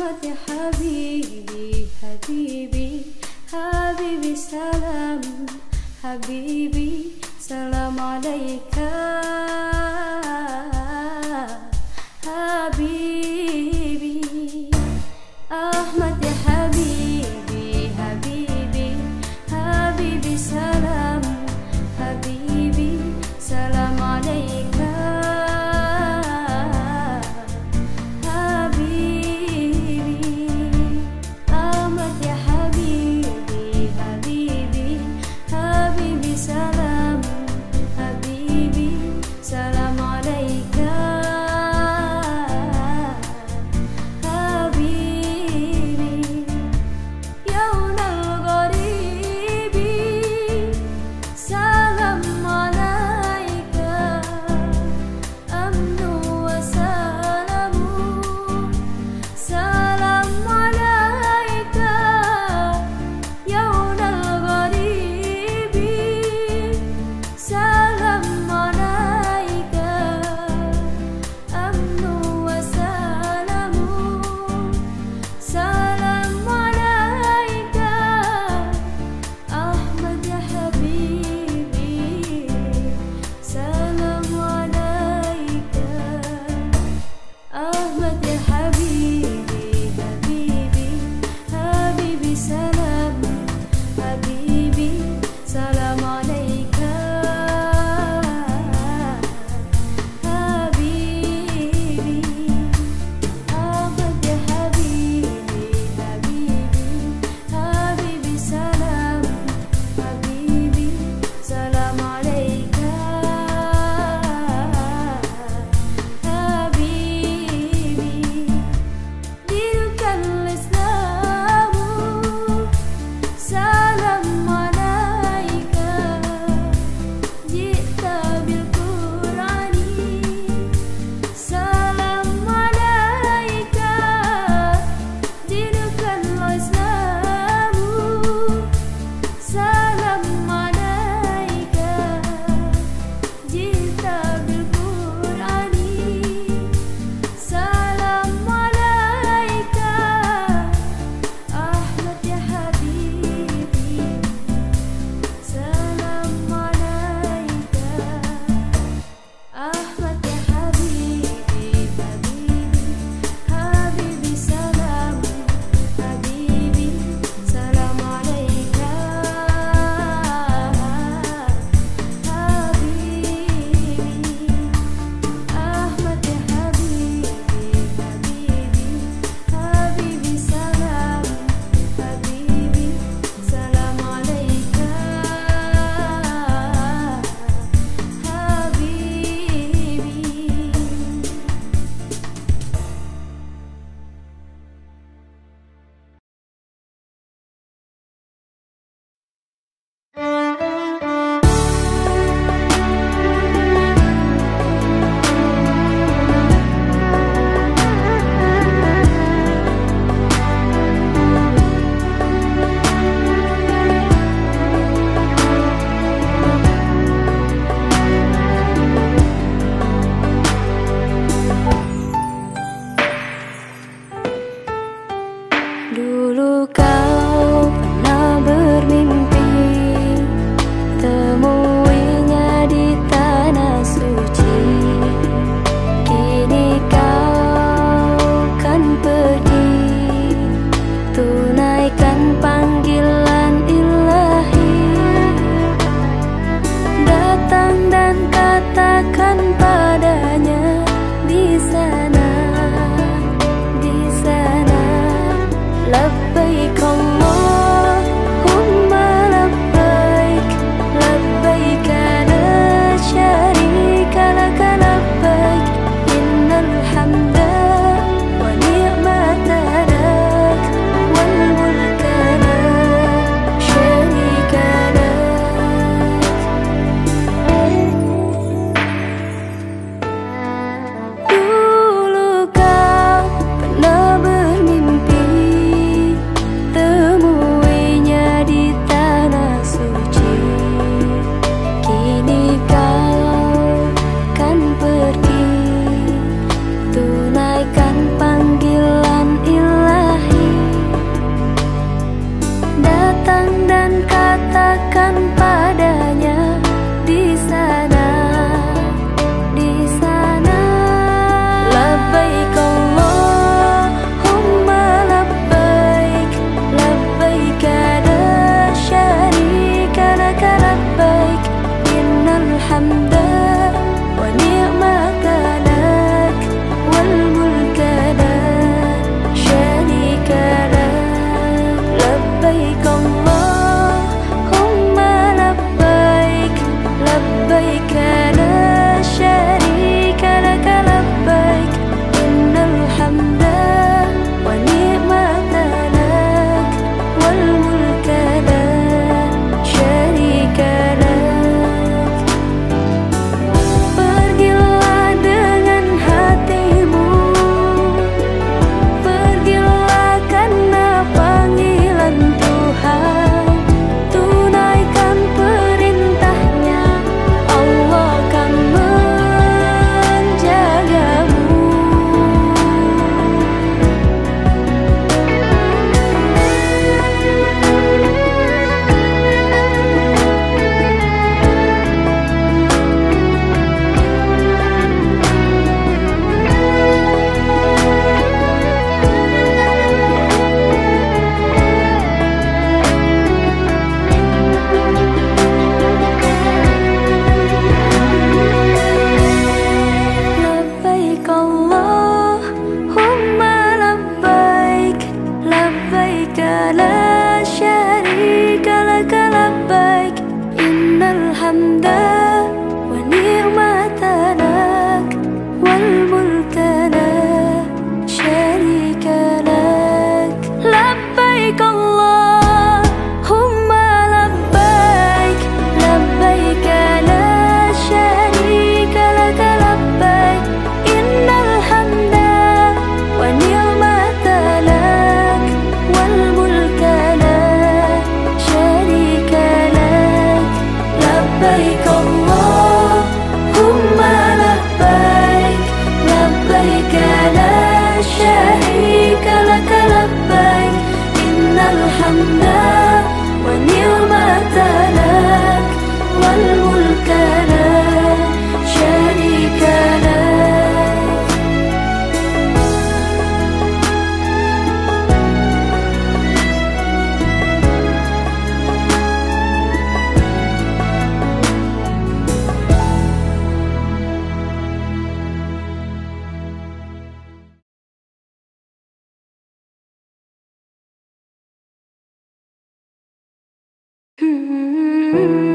يا حبيبي حبيبي حبيبي سلام حبيبي سلام عليك. Mm-hmm.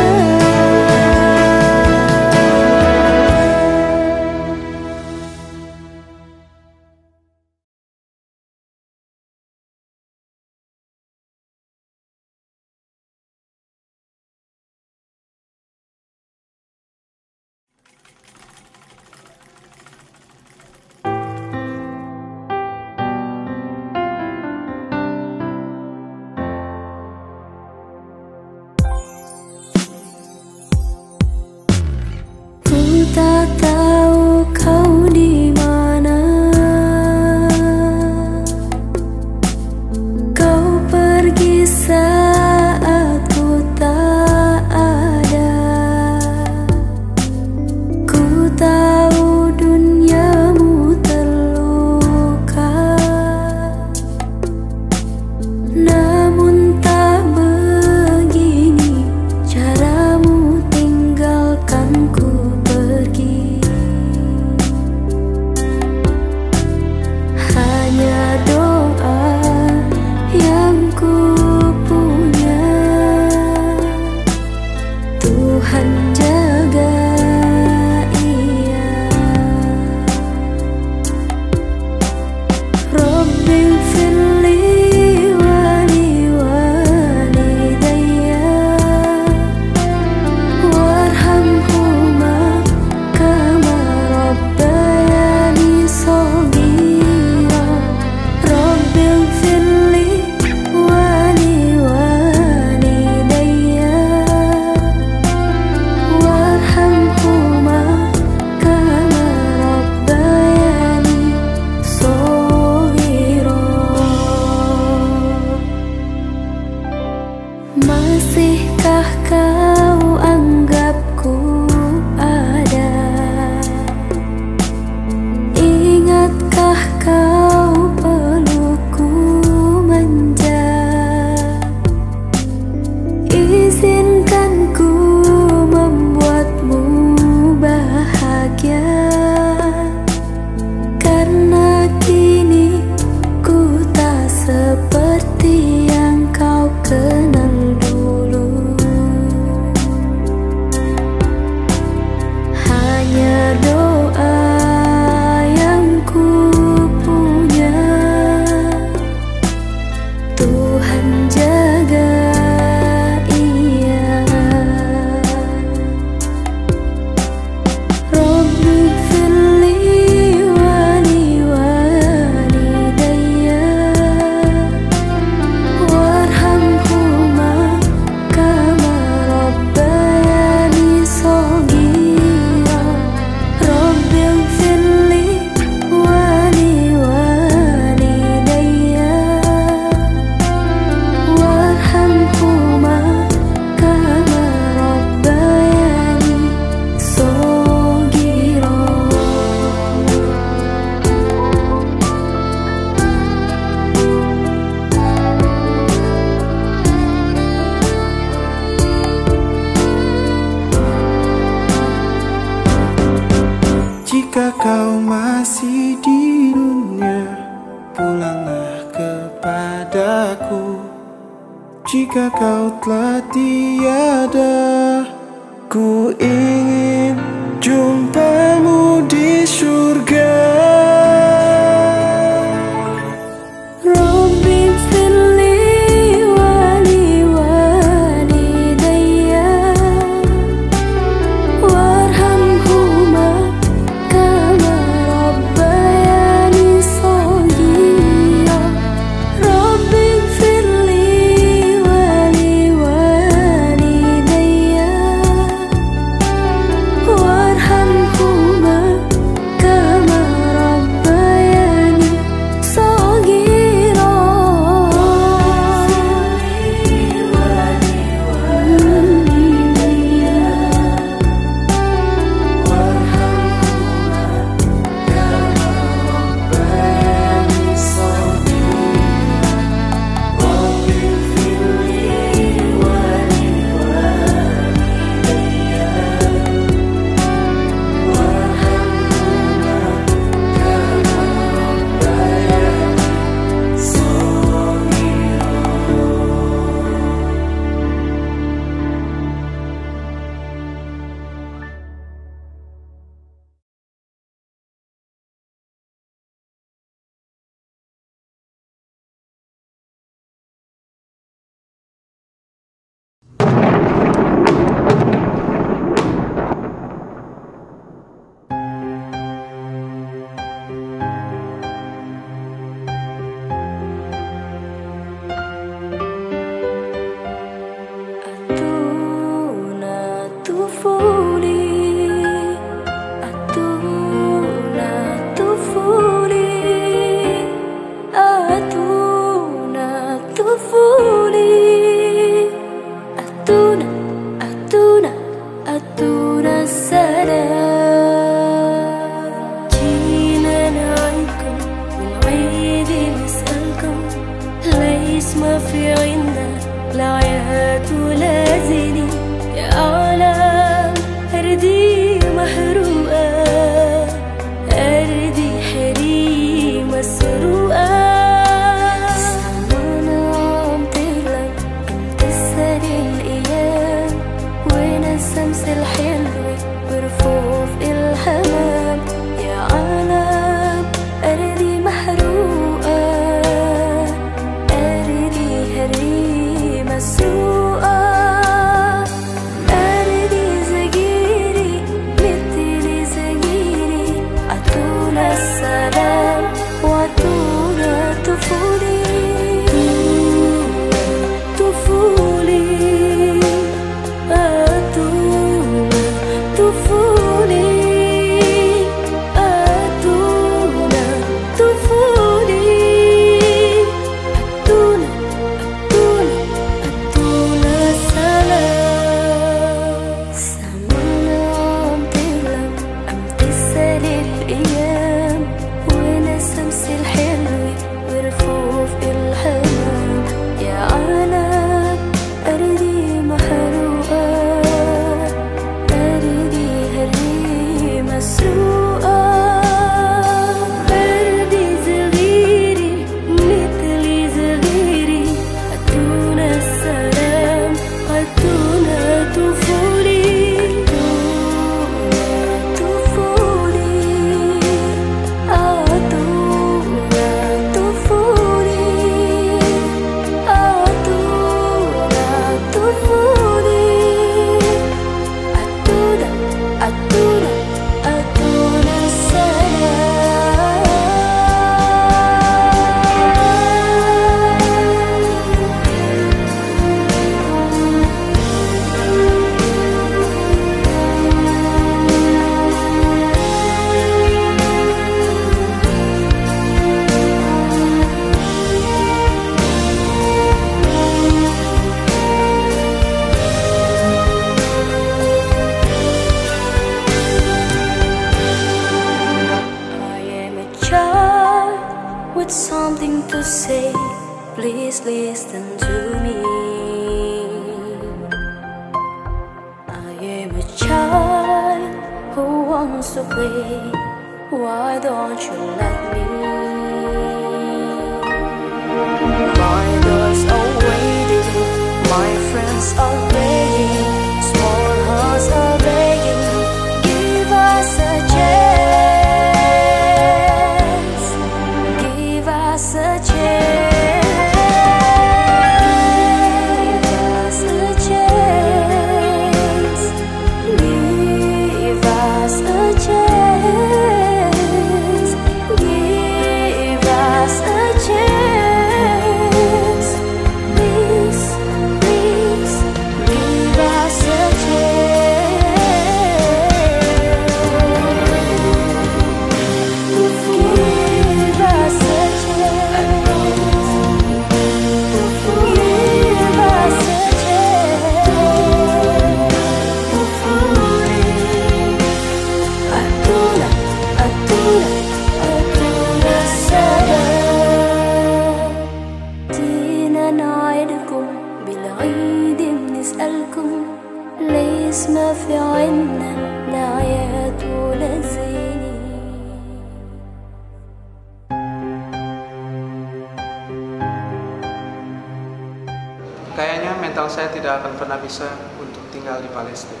Palestina?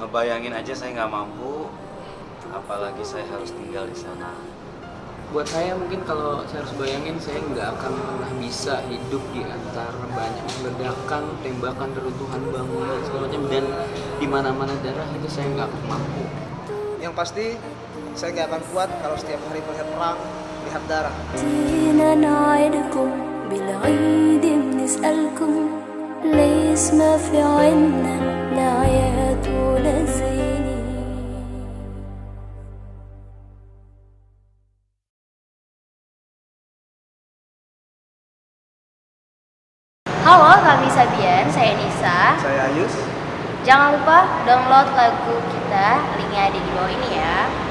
Ngebayangin aja saya nggak mampu, apalagi saya harus tinggal di sana. Buat saya mungkin kalau saya harus bayangin, saya nggak akan pernah bisa hidup di antara banyak ledakan, tembakan, reruntuhan bangunan segala macam dan di mana-mana darah itu saya nggak akan mampu. Yang pasti saya nggak akan kuat kalau setiap hari melihat perang, lihat darah. ما في عنا ولا Halo, kami Sabian, saya Nisa. Saya Ayus. Jangan lupa download lagu kita, linknya ada di bawah ini ya.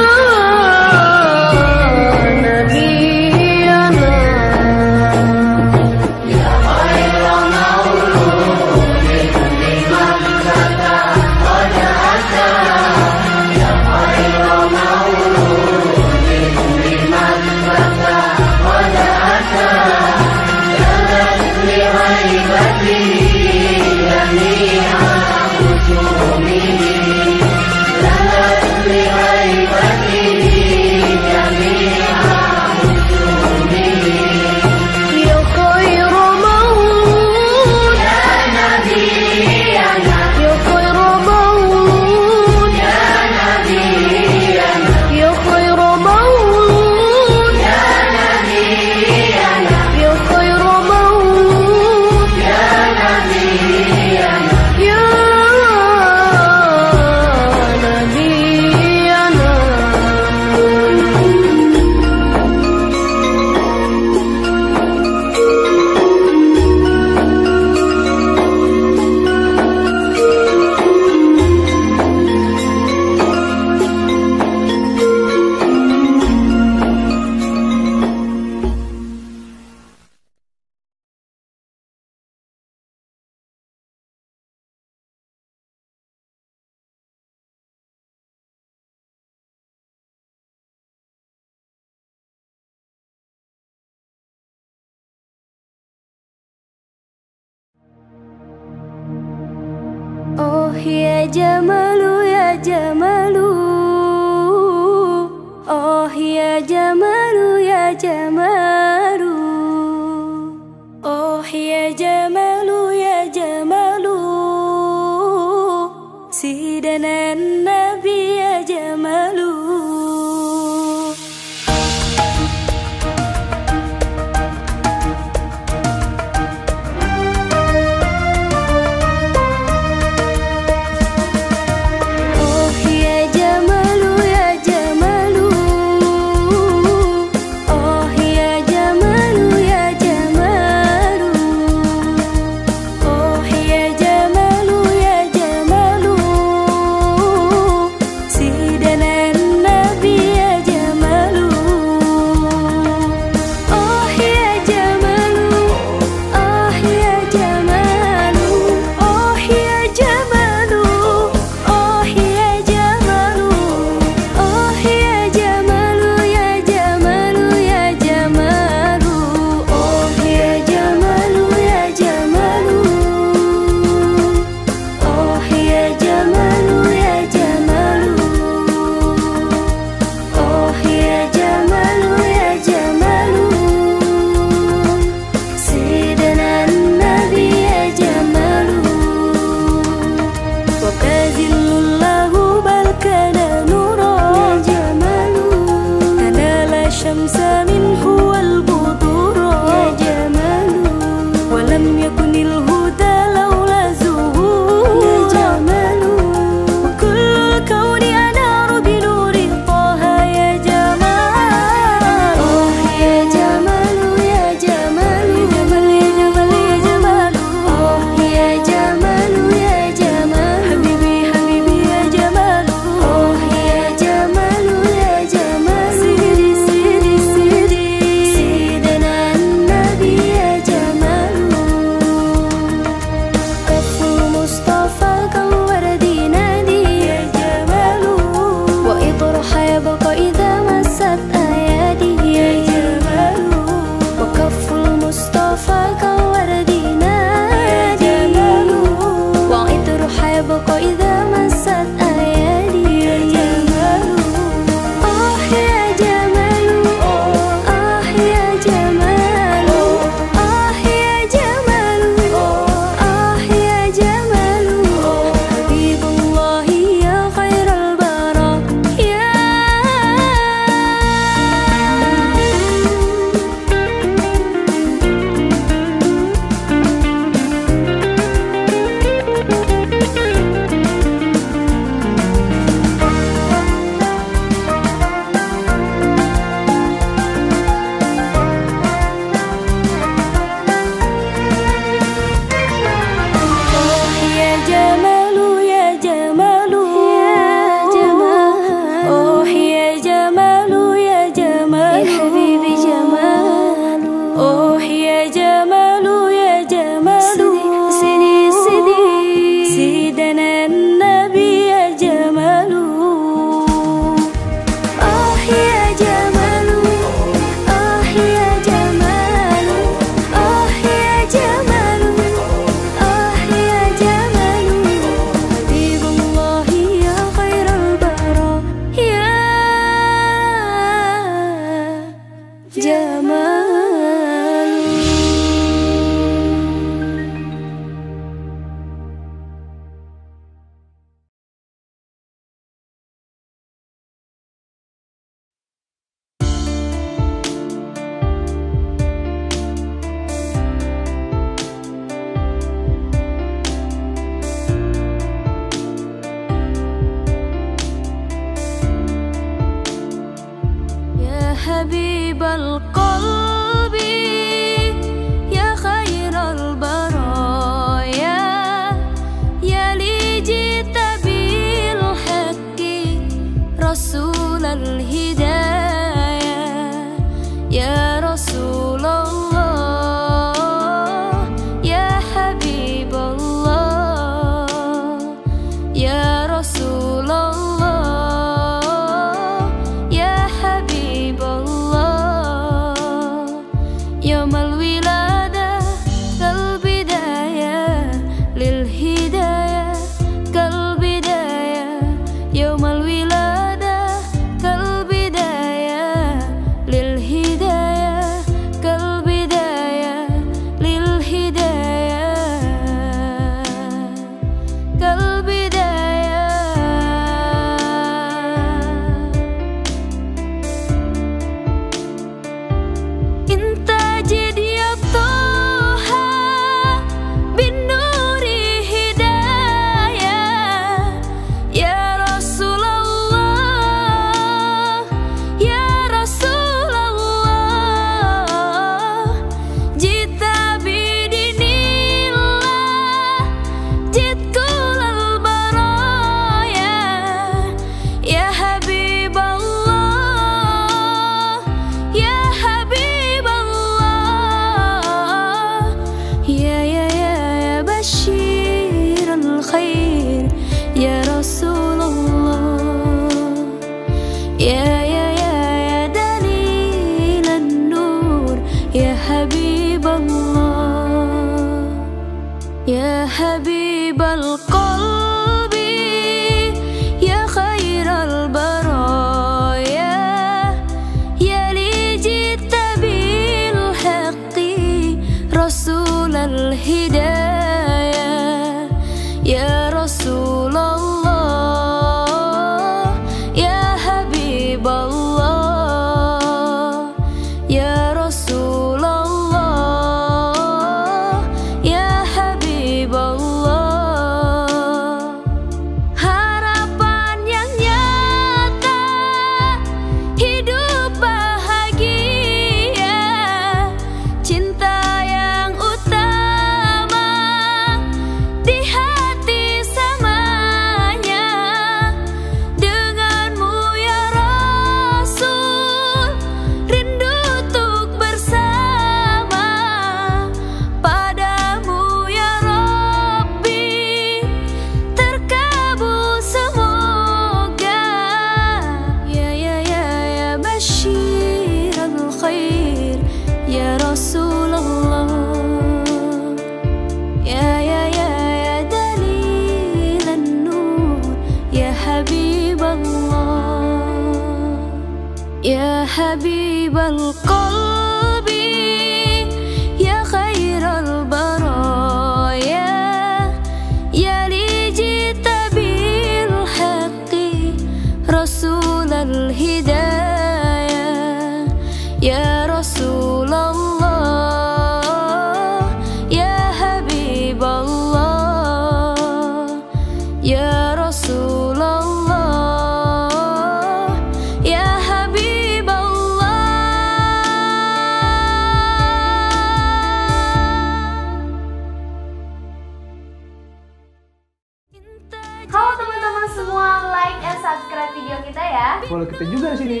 follow kita juga di sini.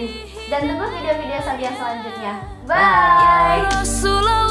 Dan tunggu video-video Sabia selanjutnya. Bye. Bye.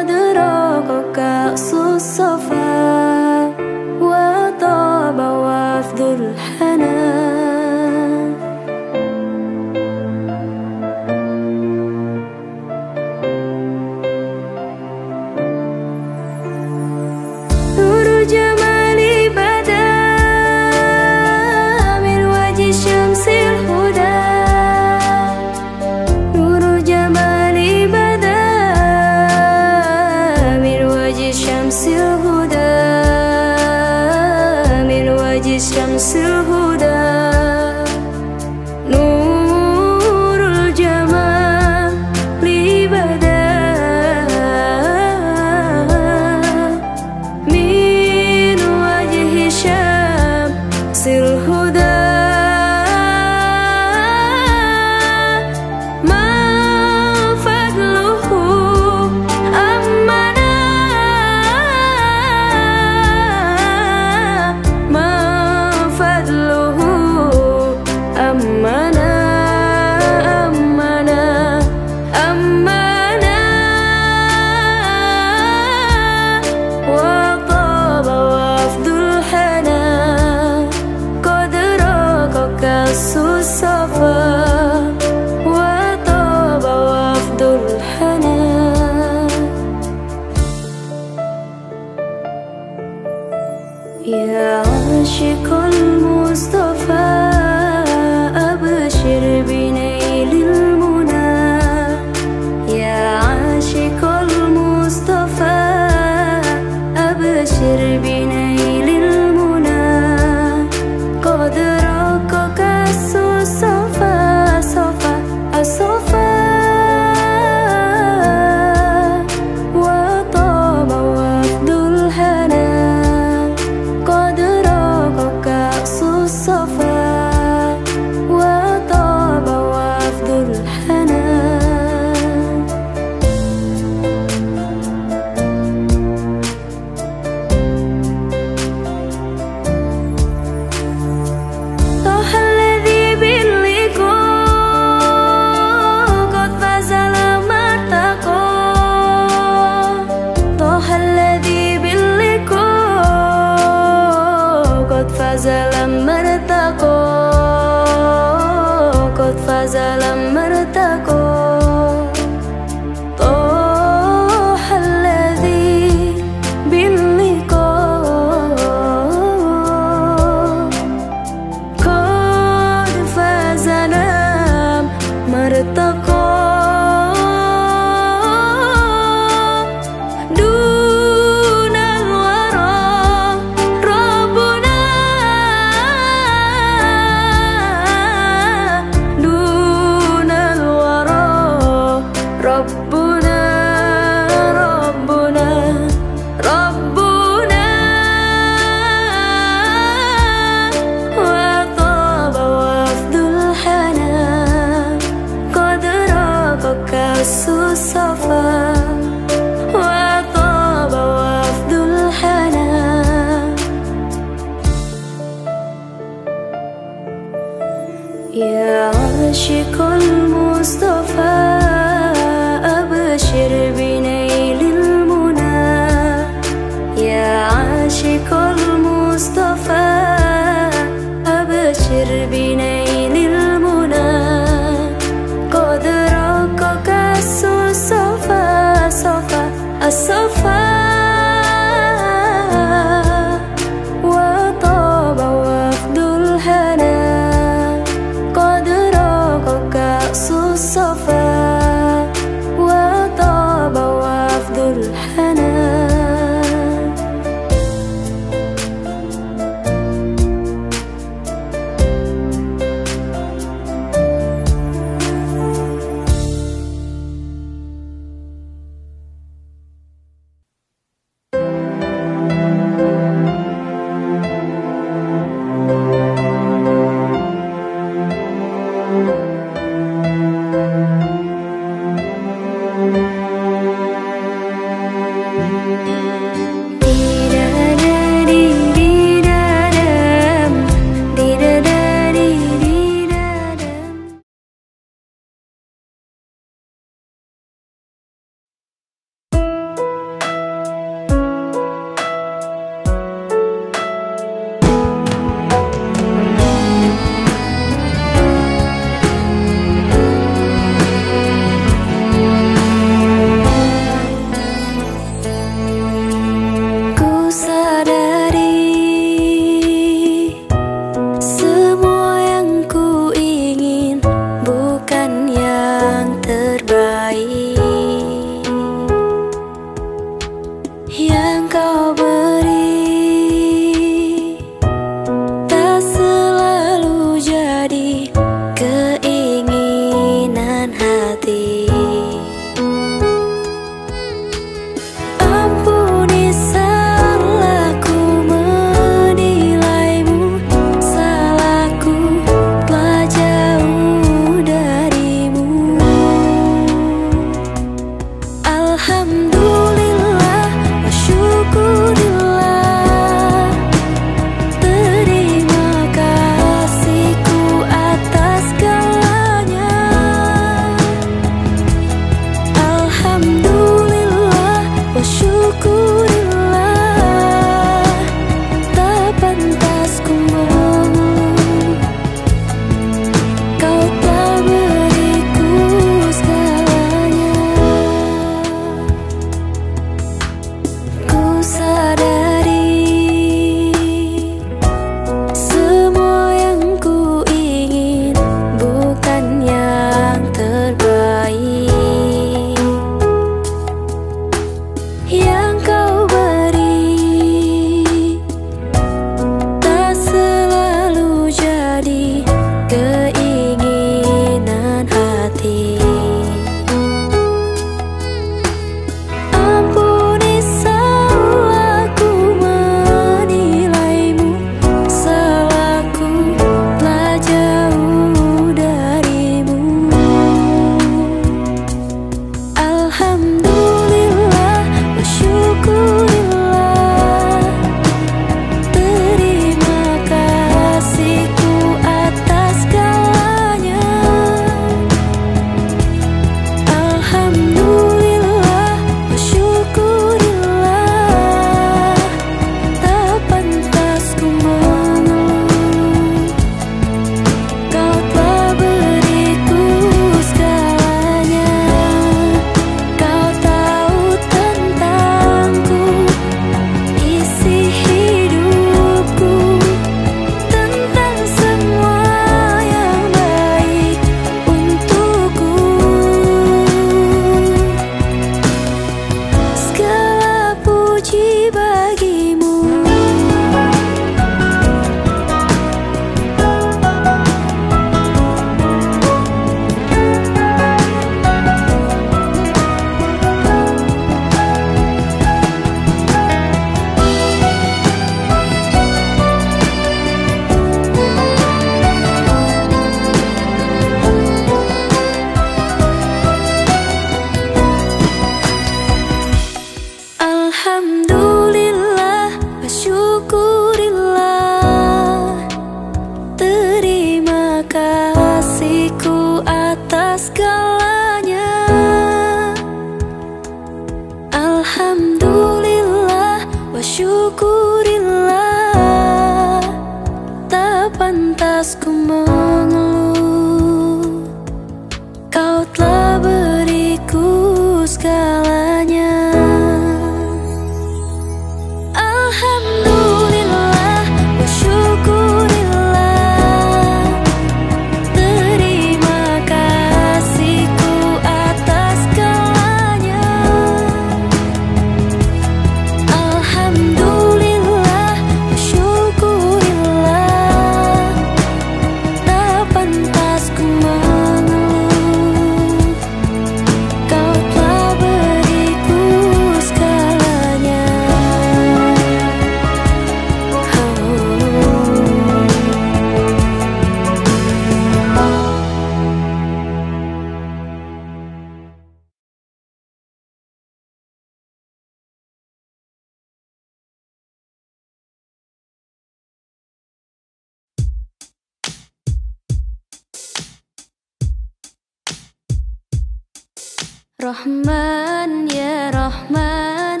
رحمن يا رحمن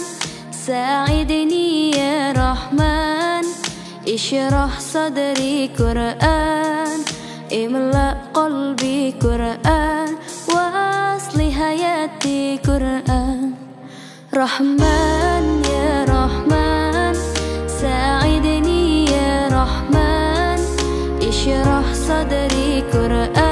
ساعدني يا رحمن. اشرح صدري قرآن املأ قلبي قرآن واصل حياتي قرآن. رحمن يا رحمن ساعدني يا رحمن. اشرح صدري قرآن.